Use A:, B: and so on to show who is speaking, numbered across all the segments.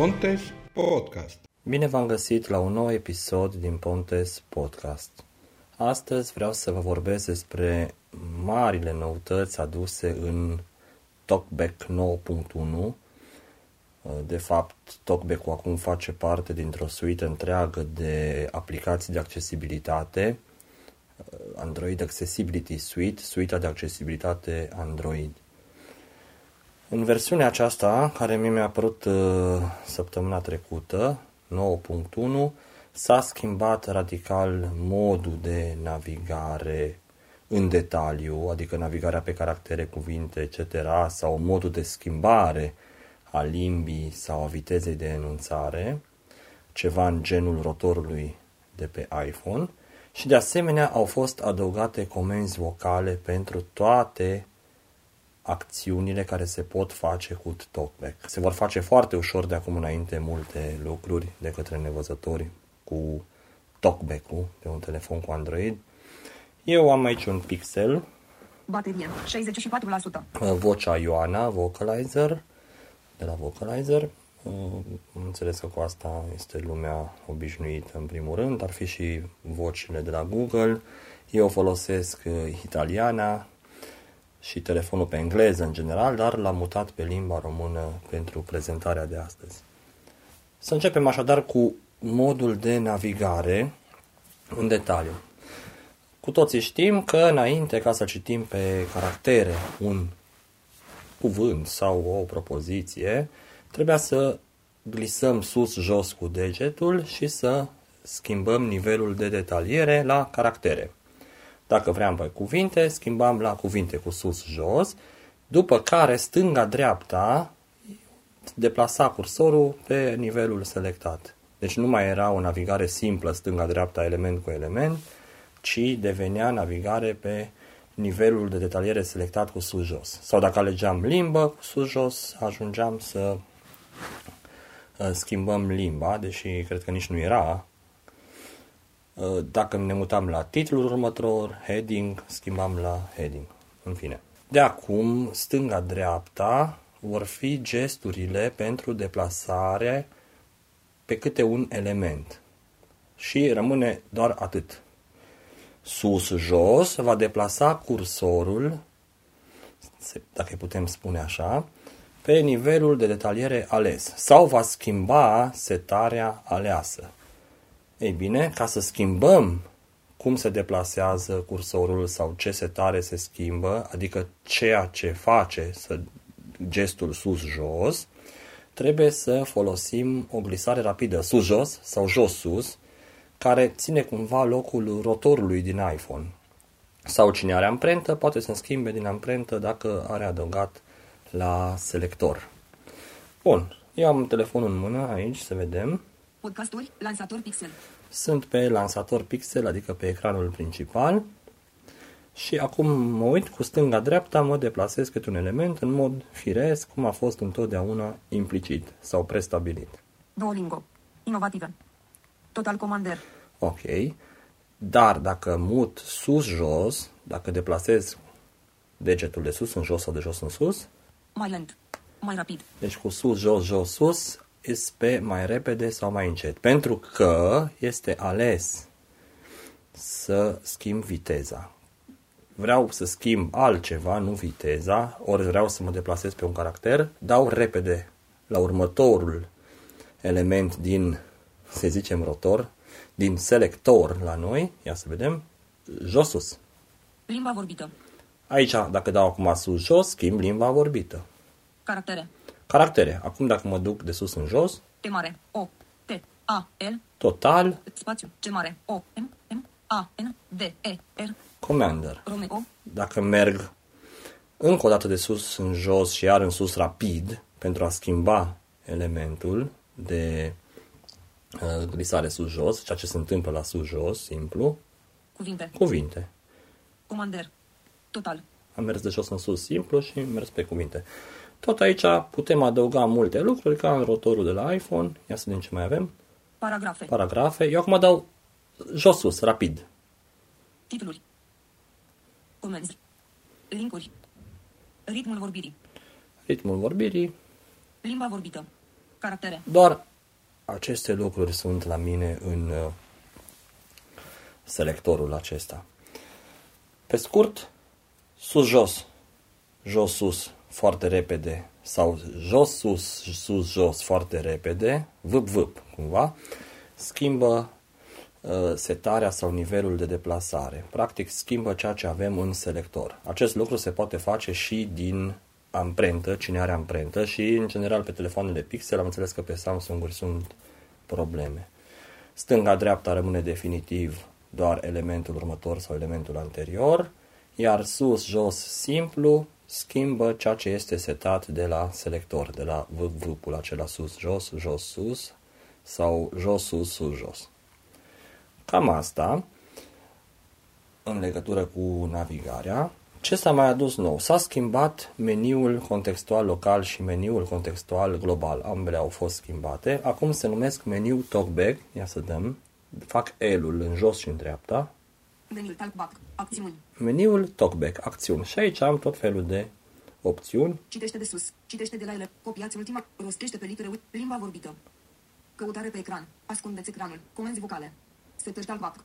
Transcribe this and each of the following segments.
A: Pontes Podcast.
B: Bine v-am găsit la un nou episod din Pontes Podcast. Astăzi vreau să vă vorbesc despre marile noutăți aduse în TalkBack 9.1. De fapt, TalkBack-ul acum face parte dintr-o suite întreagă de aplicații de accesibilitate, Android Accessibility Suite, suita de accesibilitate Android. În versiunea aceasta, care mi-a apărut uh, săptămâna trecută, 9.1, s-a schimbat radical modul de navigare în detaliu, adică navigarea pe caractere, cuvinte, etc., sau modul de schimbare a limbii sau a vitezei de enunțare, ceva în genul rotorului de pe iPhone, și de asemenea au fost adăugate comenzi vocale pentru toate acțiunile care se pot face cu TalkBack. Se vor face foarte ușor de acum înainte multe lucruri de către nevăzători cu TalkBack-ul de un telefon cu Android. Eu am aici un pixel.
C: Baterie, 64%.
B: Vocea Ioana, Vocalizer, de la Vocalizer. Am înțeles că cu asta este lumea obișnuită în primul rând, ar fi și vocile de la Google. Eu folosesc italiana, și telefonul pe engleză în general, dar l-am mutat pe limba română pentru prezentarea de astăzi. Să începem așadar cu modul de navigare în detaliu. Cu toții știm că înainte ca să citim pe caractere un cuvânt sau o propoziție, trebuia să glisăm sus-jos cu degetul și să schimbăm nivelul de detaliere la caractere. Dacă vreau pe cuvinte, schimbam la cuvinte cu sus-jos, după care stânga-dreapta deplasa cursorul pe nivelul selectat. Deci nu mai era o navigare simplă stânga-dreapta element cu element, ci devenea navigare pe nivelul de detaliere selectat cu sus-jos. Sau dacă alegeam limbă cu sus-jos, ajungeam să uh, schimbăm limba, deși cred că nici nu era Uh, dacă ne mutam la titlul următor, heading, schimbam la heading. În fine. De acum, stânga-dreapta vor fi gesturile pentru deplasare pe câte un element. Și rămâne doar atât. Sus-jos va deplasa cursorul, dacă putem spune așa, pe nivelul de detaliere ales sau va schimba setarea aleasă. Ei bine, ca să schimbăm cum se deplasează cursorul sau ce setare se schimbă, adică ceea ce face să gestul sus-jos, trebuie să folosim o glisare rapidă sus-jos sau jos-sus, care ține cumva locul rotorului din iPhone. Sau cine are amprentă poate să schimbe din amprentă dacă are adăugat la selector. Bun, eu am telefonul în mână aici, să vedem.
C: Podcasturi, lansator pixel.
B: Sunt pe lansator pixel, adică pe ecranul principal. Și acum mă uit cu stânga-dreapta, mă deplasez câte un element în mod firesc, cum a fost întotdeauna implicit sau prestabilit.
C: Duolingo. Inovative. Total Commander.
B: Ok. Dar dacă mut sus-jos, dacă deplasez degetul de sus în jos sau de jos în sus,
C: Mai lent. Mai rapid.
B: deci cu sus, jos, jos, sus, pe mai repede sau mai încet. Pentru că este ales să schimb viteza. Vreau să schimb altceva, nu viteza, ori vreau să mă deplasez pe un caracter, dau repede la următorul element din, să zicem, rotor, din selector la noi, ia să vedem, jos-sus.
C: Limba vorbită.
B: Aici, dacă dau acum sus-jos, schimb limba vorbită.
C: Caractere.
B: Caractere. Acum dacă mă duc de sus în jos,
C: T mare. O. T. A. L.
B: total,
C: Spațiu. C mare. O. M. M. A. N. D. E. R.
B: commander.
C: Romeo.
B: Dacă merg încă o dată de sus în jos și iar în sus rapid pentru a schimba elementul de uh, glisare sus-jos, ceea ce se întâmplă la sus-jos, simplu,
C: Cuvinte.
B: cuvinte.
C: Commander. Total.
B: Am mers de jos în sus simplu și mers pe cuvinte. Tot aici putem adăuga multe lucruri, ca în rotorul de la iPhone. Ia să vedem ce mai avem.
C: Paragrafe.
B: Paragrafe. Eu acum dau jos-sus, rapid.
C: Titluri. Comenzi. Linkuri. Ritmul vorbirii.
B: Ritmul vorbirii,
C: Limba vorbită. Caractere.
B: Doar aceste lucruri sunt la mine în uh, selectorul acesta. Pe scurt, sus-jos, jos-sus, foarte repede, sau jos-sus, sus-jos, foarte repede, vâp-vâp, cumva, schimbă uh, setarea sau nivelul de deplasare. Practic schimbă ceea ce avem în selector. Acest lucru se poate face și din amprentă, cine are amprentă și în general pe telefoanele Pixel am înțeles că pe Samsung-uri sunt probleme. Stânga-dreapta rămâne definitiv doar elementul următor sau elementul anterior, iar sus-jos simplu schimbă ceea ce este setat de la selector, de la vâpul acela sus-jos, jos-sus sau jos-sus, sus-jos. Cam asta în legătură cu navigarea. Ce s-a mai adus nou? S-a schimbat meniul contextual local și meniul contextual global. Ambele au fost schimbate. Acum se numesc meniu talkback. Ia să dăm. Fac L-ul în jos și în dreapta.
C: Meniul talkback. Acțiuni.
B: Meniul talkback, acțiuni. Și aici am tot felul de opțiuni.
C: Citește de sus. Citește de la ele. Copiați ultima. Rostește pe litere uit. Limba vorbită. Căutare pe ecran. Ascundeți ecranul. Comenzi vocale. Setări talkback.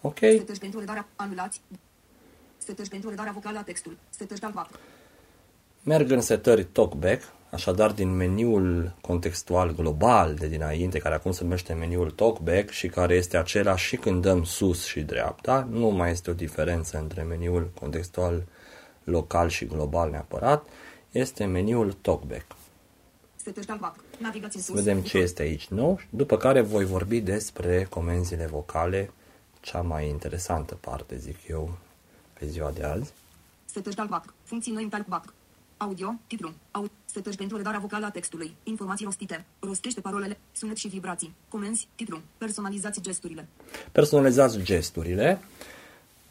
B: Ok.
C: Setări pentru redarea. Anulați. Setări pentru redarea vocală a textului. Setări talkback.
B: Merg în setări talkback, așadar din meniul contextual global de dinainte, care acum se numește meniul talkback și care este același și când dăm sus și dreapta, nu mai este o diferență între meniul contextual local și global neapărat, este meniul talkback.
C: Setări talkback. Navigați în sus.
B: Vedem ce este aici nou, după care voi vorbi despre comenzile vocale, cea mai interesantă parte, zic eu, pe ziua de azi.
C: Setări talkback. Funcții noi în talkback. Audio, titlu. Au, setări pentru redarea vocală a textului. Informații rostite. Rostește parolele, sunet și vibrații. Comenzi, titlu. Personalizați gesturile.
B: Personalizați gesturile.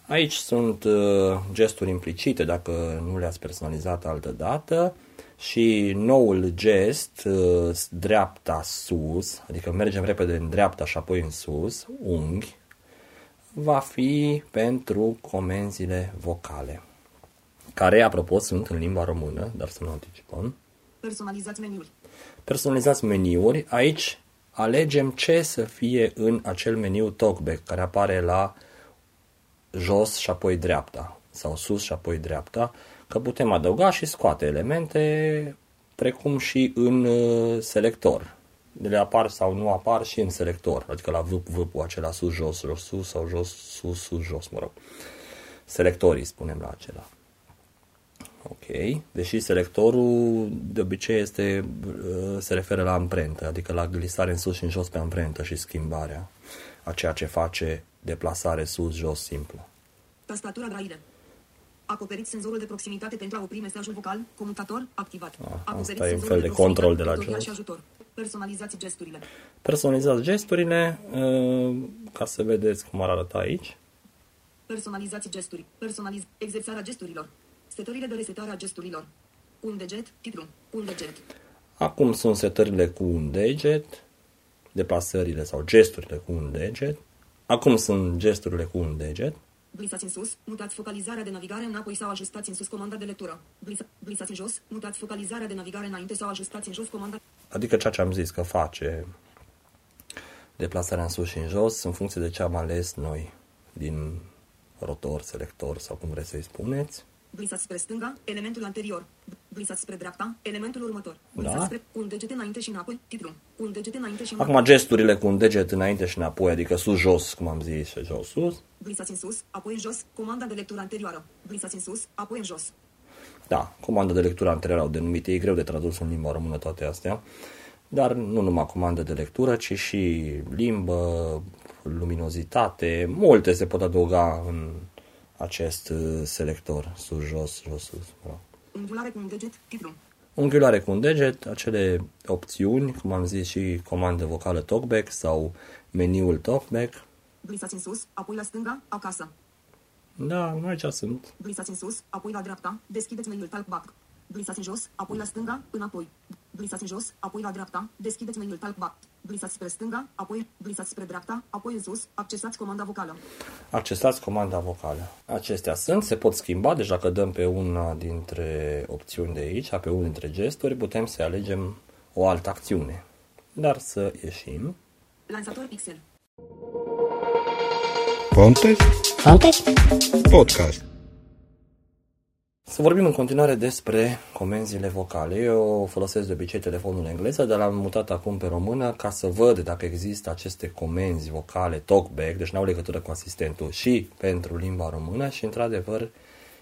B: Aici sunt uh, gesturi implicite dacă nu le-ați personalizat altă dată și noul gest uh, dreapta sus, adică mergem repede în dreapta și apoi în sus, unghi, va fi pentru comenzile vocale, care, apropo, sunt în limba română, dar să nu anticipăm.
C: Personalizați meniul.
B: Personalizați meniuri. Aici alegem ce să fie în acel meniu talkback care apare la jos și apoi dreapta sau sus și apoi dreapta, că putem adăuga și scoate elemente precum și în uh, selector. Le apar sau nu apar și în selector, adică la vâp, vâpul acela sus, jos, jos, sus sau jos, sus, sus, jos, mă rog. Selectorii spunem la acela. Ok. Deși selectorul de obicei este, uh, se referă la amprentă, adică la glisare în sus și în jos pe amprentă și schimbarea a ceea ce face deplasare sus-jos simplă.
C: Tastatura braille. Acoperiți senzorul de proximitate pentru a opri mesajul vocal. Comutator activat.
B: Ah,
C: Acoperiți
B: asta e un
C: senzorul
B: fel de control de la
C: proximitate,
B: jos.
C: și ajutor. Personalizați gesturile.
B: Personalizați gesturile uh, ca să vedeți cum ar arăta aici.
C: Personalizați gesturi. Personaliz... Exersarea gesturilor. Setările de resetare a gesturilor. Un deget, titlu. Un deget.
B: Acum sunt setările cu un deget, deplasările sau gesturile cu un deget. Acum sunt gesturile cu un deget.
C: Glisați în sus, mutați focalizarea de navigare înapoi sau ajustați în sus comanda de lectură. Glisa... Glisați în jos, mutați focalizarea de navigare înainte sau ajustați în jos comanda...
B: Adică ceea ce am zis că face deplasarea în sus și în jos în funcție de ce am ales noi din rotor, selector sau cum vreți să-i spuneți.
C: Glisați spre stânga, elementul anterior. Glisați spre dreapta, elementul următor. Glisați
B: Da.
C: spre un deget înainte și înapoi, titlu. Un deget înainte și înapoi.
B: Acum gesturile cu un deget înainte și înapoi, adică sus-jos, cum am zis, și jos-sus.
C: Glisați în sus, apoi în jos, comanda de lectură anterioară. Glisați în sus, apoi în jos.
B: Da, comandă de lectură anterioară au denumit, e greu de tradus în limba română toate astea, dar nu numai comandă de lectură, ci și limbă, luminozitate, multe se pot adăuga în acest uh, selector, sus, jos, jos, sus. mă rog.
C: Unghiulare cu un deget, titlu.
B: Unghiulare cu un deget, acele opțiuni, cum am zis și comandă vocală talkback sau meniul talkback.
C: Glisați în sus, apoi la stânga, acasă.
B: Da, aici sunt.
C: Glisați în sus, apoi la dreapta, deschideți meniul talkback. Glisați în jos, apoi la stânga, înapoi. Glisați în jos, apoi la dreapta, deschideți meniul talkback. Glisați spre stânga, apoi glisați spre dreapta, apoi în sus, accesați comanda vocală.
B: Accesați comanda vocală. Acestea sunt, se pot schimba, deci dacă dăm pe una dintre opțiuni de aici, pe unul dintre gesturi, putem să alegem o altă acțiune. Dar să ieșim.
C: Lansator pixel.
A: Ponte?
D: Ponte?
A: Podcast.
B: Să vorbim în continuare despre comenzile vocale. Eu folosesc de obicei telefonul în engleză, dar l-am mutat acum pe română ca să văd dacă există aceste comenzi vocale talkback, deci n-au legătură cu asistentul și pentru limba română și într-adevăr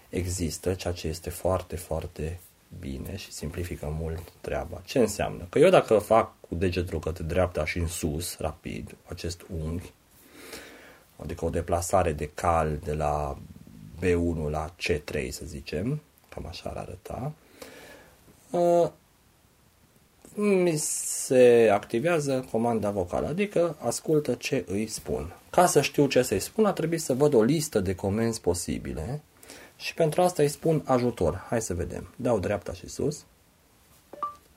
B: există, ceea ce este foarte, foarte bine și simplifică mult treaba. Ce înseamnă? Că eu dacă fac cu degetul către dreapta și în sus, rapid, acest unghi, adică o deplasare de cal de la B1 la C3, să zicem, cam așa ar arăta, uh, mi se activează comanda vocală, adică ascultă ce îi spun. Ca să știu ce să-i spun, a trebuit să văd o listă de comenzi posibile și pentru asta îi spun ajutor. Hai să vedem. Dau dreapta și sus.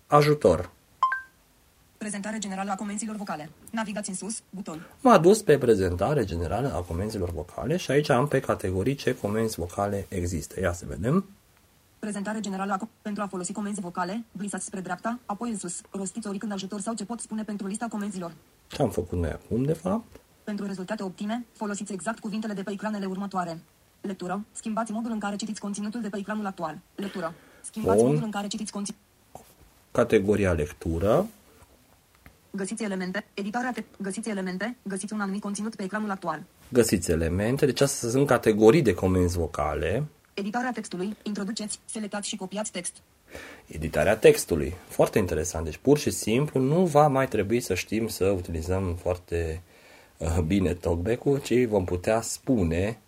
B: Ajutor.
C: Prezentare generală a comenzilor vocale. Navigați în sus, buton.
B: M-a dus pe prezentare generală a comenzilor vocale și aici am pe categorii ce comenzi vocale există. Ia să vedem.
C: Prezentare generală a com- pentru a folosi comenzi vocale, glisați spre dreapta, apoi în sus. Rostiți oricând ajutor sau ce pot spune pentru lista comenzilor.
B: Ce am făcut noi acum, de fapt?
C: Pentru rezultate optime, folosiți exact cuvintele de pe ecranele următoare. Lectură. Schimbați modul în care citiți conținutul de pe ecranul actual. Lectură. Schimbați
B: Bun.
C: modul în care citiți conținutul.
B: Categoria lectură.
C: Găsiți elemente, editarea te- găsiți elemente, găsiți un anumit conținut pe ecranul actual.
B: Găsiți elemente, deci astea sunt categorii de comenzi vocale.
C: Editarea textului, introduceți, selectați și copiați text.
B: Editarea textului. Foarte interesant. Deci pur și simplu nu va mai trebui să știm să utilizăm foarte uh, bine talkback-ul, ci vom putea spune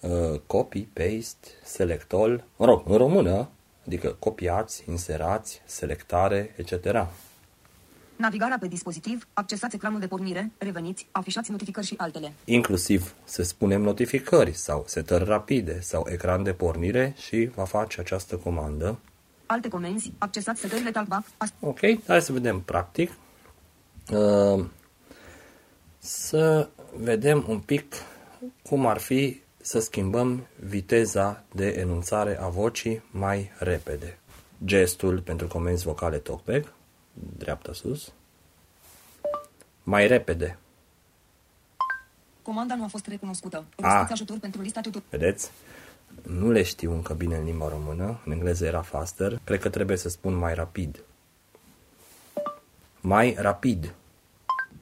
B: uh, copy, paste, select all, mă rog, în română, adică copiați, inserați, selectare, etc.
C: Navigarea pe dispozitiv, accesați ecranul de pornire, reveniți, afișați notificări și altele.
B: Inclusiv să spunem notificări sau setări rapide sau ecran de pornire și va face această comandă.
C: Alte comenzi, accesați setările talkback, as-
B: Ok, hai să vedem practic. Uh, să vedem un pic cum ar fi să schimbăm viteza de enunțare a vocii mai repede. Gestul pentru comenzi vocale talkback, dreapta sus. Mai repede,
C: Comanda nu a fost recunoscută.
B: Ah.
C: Rostiți ajutor pentru lista tuturor.
B: vedeți? Nu le știu încă bine în limba română, în engleză era faster, cred că trebuie să spun mai rapid. Mai rapid,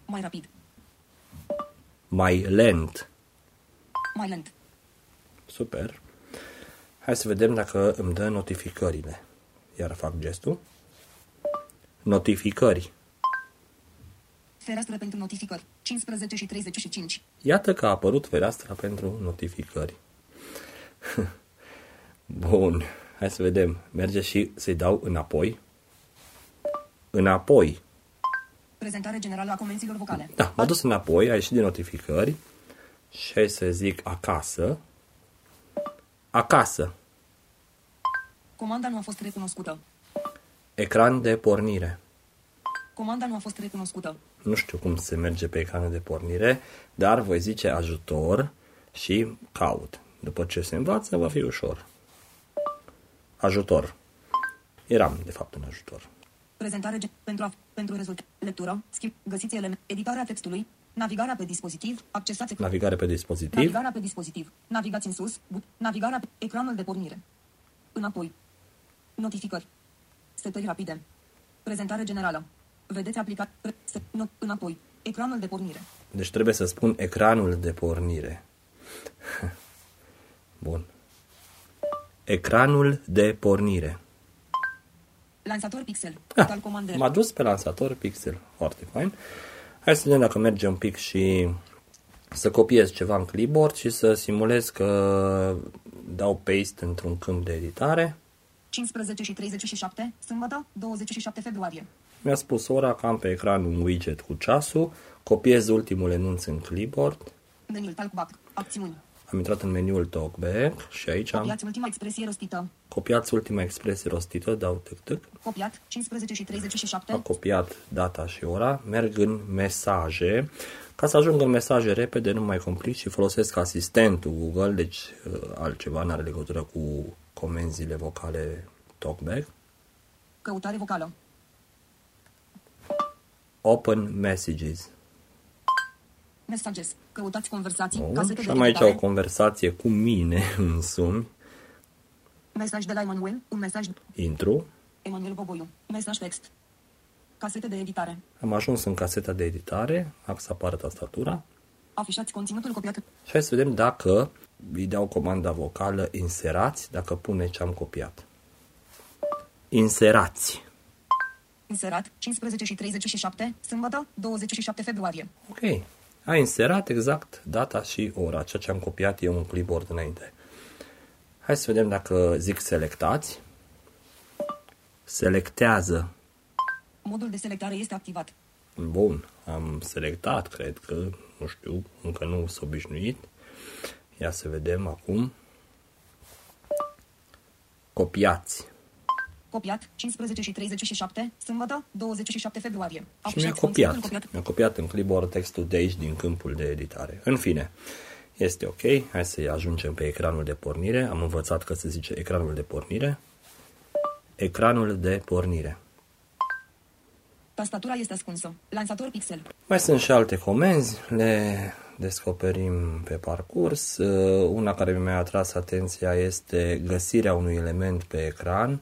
C: Mai rapid,
B: mai lent,
C: mai lent.
B: Super. Hai să vedem dacă îmi dă notificările. Iar fac gestul. Notificări.
C: Fereastră pentru notificări. 15 și 35.
B: Iată că a apărut fereastra pentru notificări. Bun. Hai să vedem. Merge și să-i dau înapoi. Înapoi.
C: Prezentare generală a comenzilor vocale.
B: Da, m-a dus înapoi, a ieșit din notificări. Și hai să zic acasă. Acasă.
C: Comanda nu a fost recunoscută.
B: Ecran de pornire.
C: Comanda nu a fost recunoscută.
B: Nu știu cum se merge pe ecranul de pornire, dar voi zice ajutor și caut. După ce se învață, va fi ușor. Ajutor. Eram, de fapt, în ajutor.
C: Prezentare ge- pentru, a, pentru rezultat. Lectură. Schimb. Găsiți element. Editarea textului. Navigarea pe dispozitiv. Accesați ecran.
B: Navigare pe dispozitiv.
C: Navigarea pe dispozitiv. Navigați în sus. But. Navigarea pe ecranul de pornire. Înapoi. Notificări. Setări rapide. Prezentare generală. Vedeți aplicat. Pre, se, no, înapoi. Ecranul de pornire.
B: Deci trebuie să spun ecranul de pornire. Bun. Ecranul de pornire.
C: Lansator pixel.
B: Ah,
C: Total commander.
B: M-a dus pe lansator pixel. Foarte fain. Hai să vedem dacă merge un pic și să copiez ceva în clipboard și să simulez că dau paste într-un câmp de editare.
C: 15 și 37. Sâmbătă. 27 februarie.
B: Mi-a spus ora că am pe ecran un widget cu ceasul, copiez ultimul enunț în clipboard,
C: Meniul talkback. Acțiuni.
B: am intrat în meniul talkback și aici am
C: Copiați ultima expresie rostită.
B: copiat ultima expresie rostită, dau tic tic,
C: Copiat. 15 și 37.
B: am copiat data și ora, merg în mesaje. Ca să ajung în mesaje repede, nu mai complic și folosesc asistentul Google, deci uh, altceva, nu are legătură cu comenzile vocale talkback.
C: Căutare vocală.
B: Open Messages.
C: Messages. Căutați conversații.
B: Bun.
C: Casete
B: Și
C: de
B: am aici o
C: editare.
B: conversație cu mine însumi.
C: Mesaj de la Emanuel. Un mesaj.
B: Intru.
C: Emanuel Boboiu. Mesaj text. Casete de editare.
B: Am ajuns în caseta de editare. Am să apară tastatura.
C: Afișați conținutul copiat.
B: Și hai să vedem dacă îi dau comanda vocală inserați, dacă pune ce am copiat. Inserați.
C: Inserat. 15 și 37. Sâmbătă. 27 februarie.
B: Ok. A inserat exact data și ora, ceea ce am copiat eu în clipboard înainte. Hai să vedem dacă zic selectați. Selectează.
C: Modul de selectare este activat.
B: Bun, am selectat, cred că, nu știu, încă nu s-a obișnuit. Ia să vedem acum. Copiați.
C: Copiat. 15 și 37. Sâmbătă. 27 februarie.
B: Și mi-a
C: Afișați conținutul
B: copiat.
C: copiat.
B: Mi-a copiat în clipboard textul de aici, din câmpul de editare. În fine, este ok. Hai să ajungem pe ecranul de pornire. Am învățat că se zice ecranul de pornire. Ecranul de pornire.
C: Tastatura este ascunsă. Lansator pixel.
B: Mai sunt și alte comenzi, le descoperim pe parcurs. Uh, Una care mi-a atras atenția este găsirea unui element pe ecran.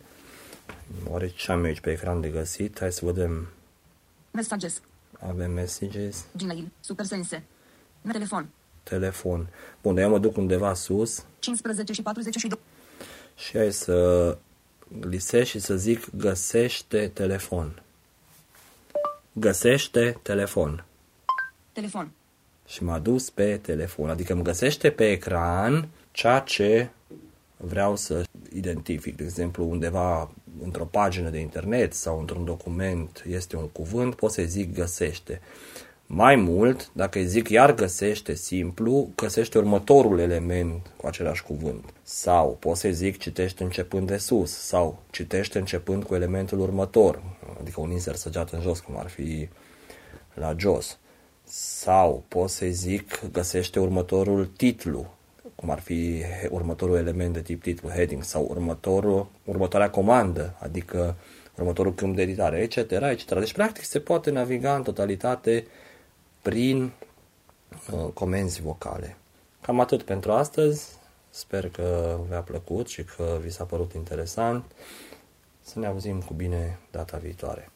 B: Oare ce am eu aici pe ecran de găsit? Hai să vedem.
C: Messages.
B: Avem messages,
C: Gmail. Supersense. Telefon.
B: telefon. Bun, eu mă duc undeva sus
C: 15 și 42.
B: și hai să glisez și să zic găsește telefon. Găsește telefon.
C: Telefon.
B: Și m-a dus pe telefon. Adică îmi găsește pe ecran ceea ce vreau să identific. De exemplu, undeva într-o pagină de internet sau într-un document este un cuvânt, pot să zic găsește. Mai mult, dacă îi zic iar găsește simplu, găsește următorul element cu același cuvânt. Sau pot să zic citește începând de sus sau citește începând cu elementul următor, adică un insert săgeat în jos, cum ar fi la jos. Sau pot să zic găsește următorul titlu, cum ar fi he- următorul element de tip titlu, heading, sau următorul, următoarea comandă, adică următorul câmp de editare, etc., etc. Deci, practic, se poate naviga în totalitate prin uh, comenzi vocale. Cam atât pentru astăzi. Sper că v-a plăcut și că vi s-a părut interesant. Să ne auzim cu bine data viitoare.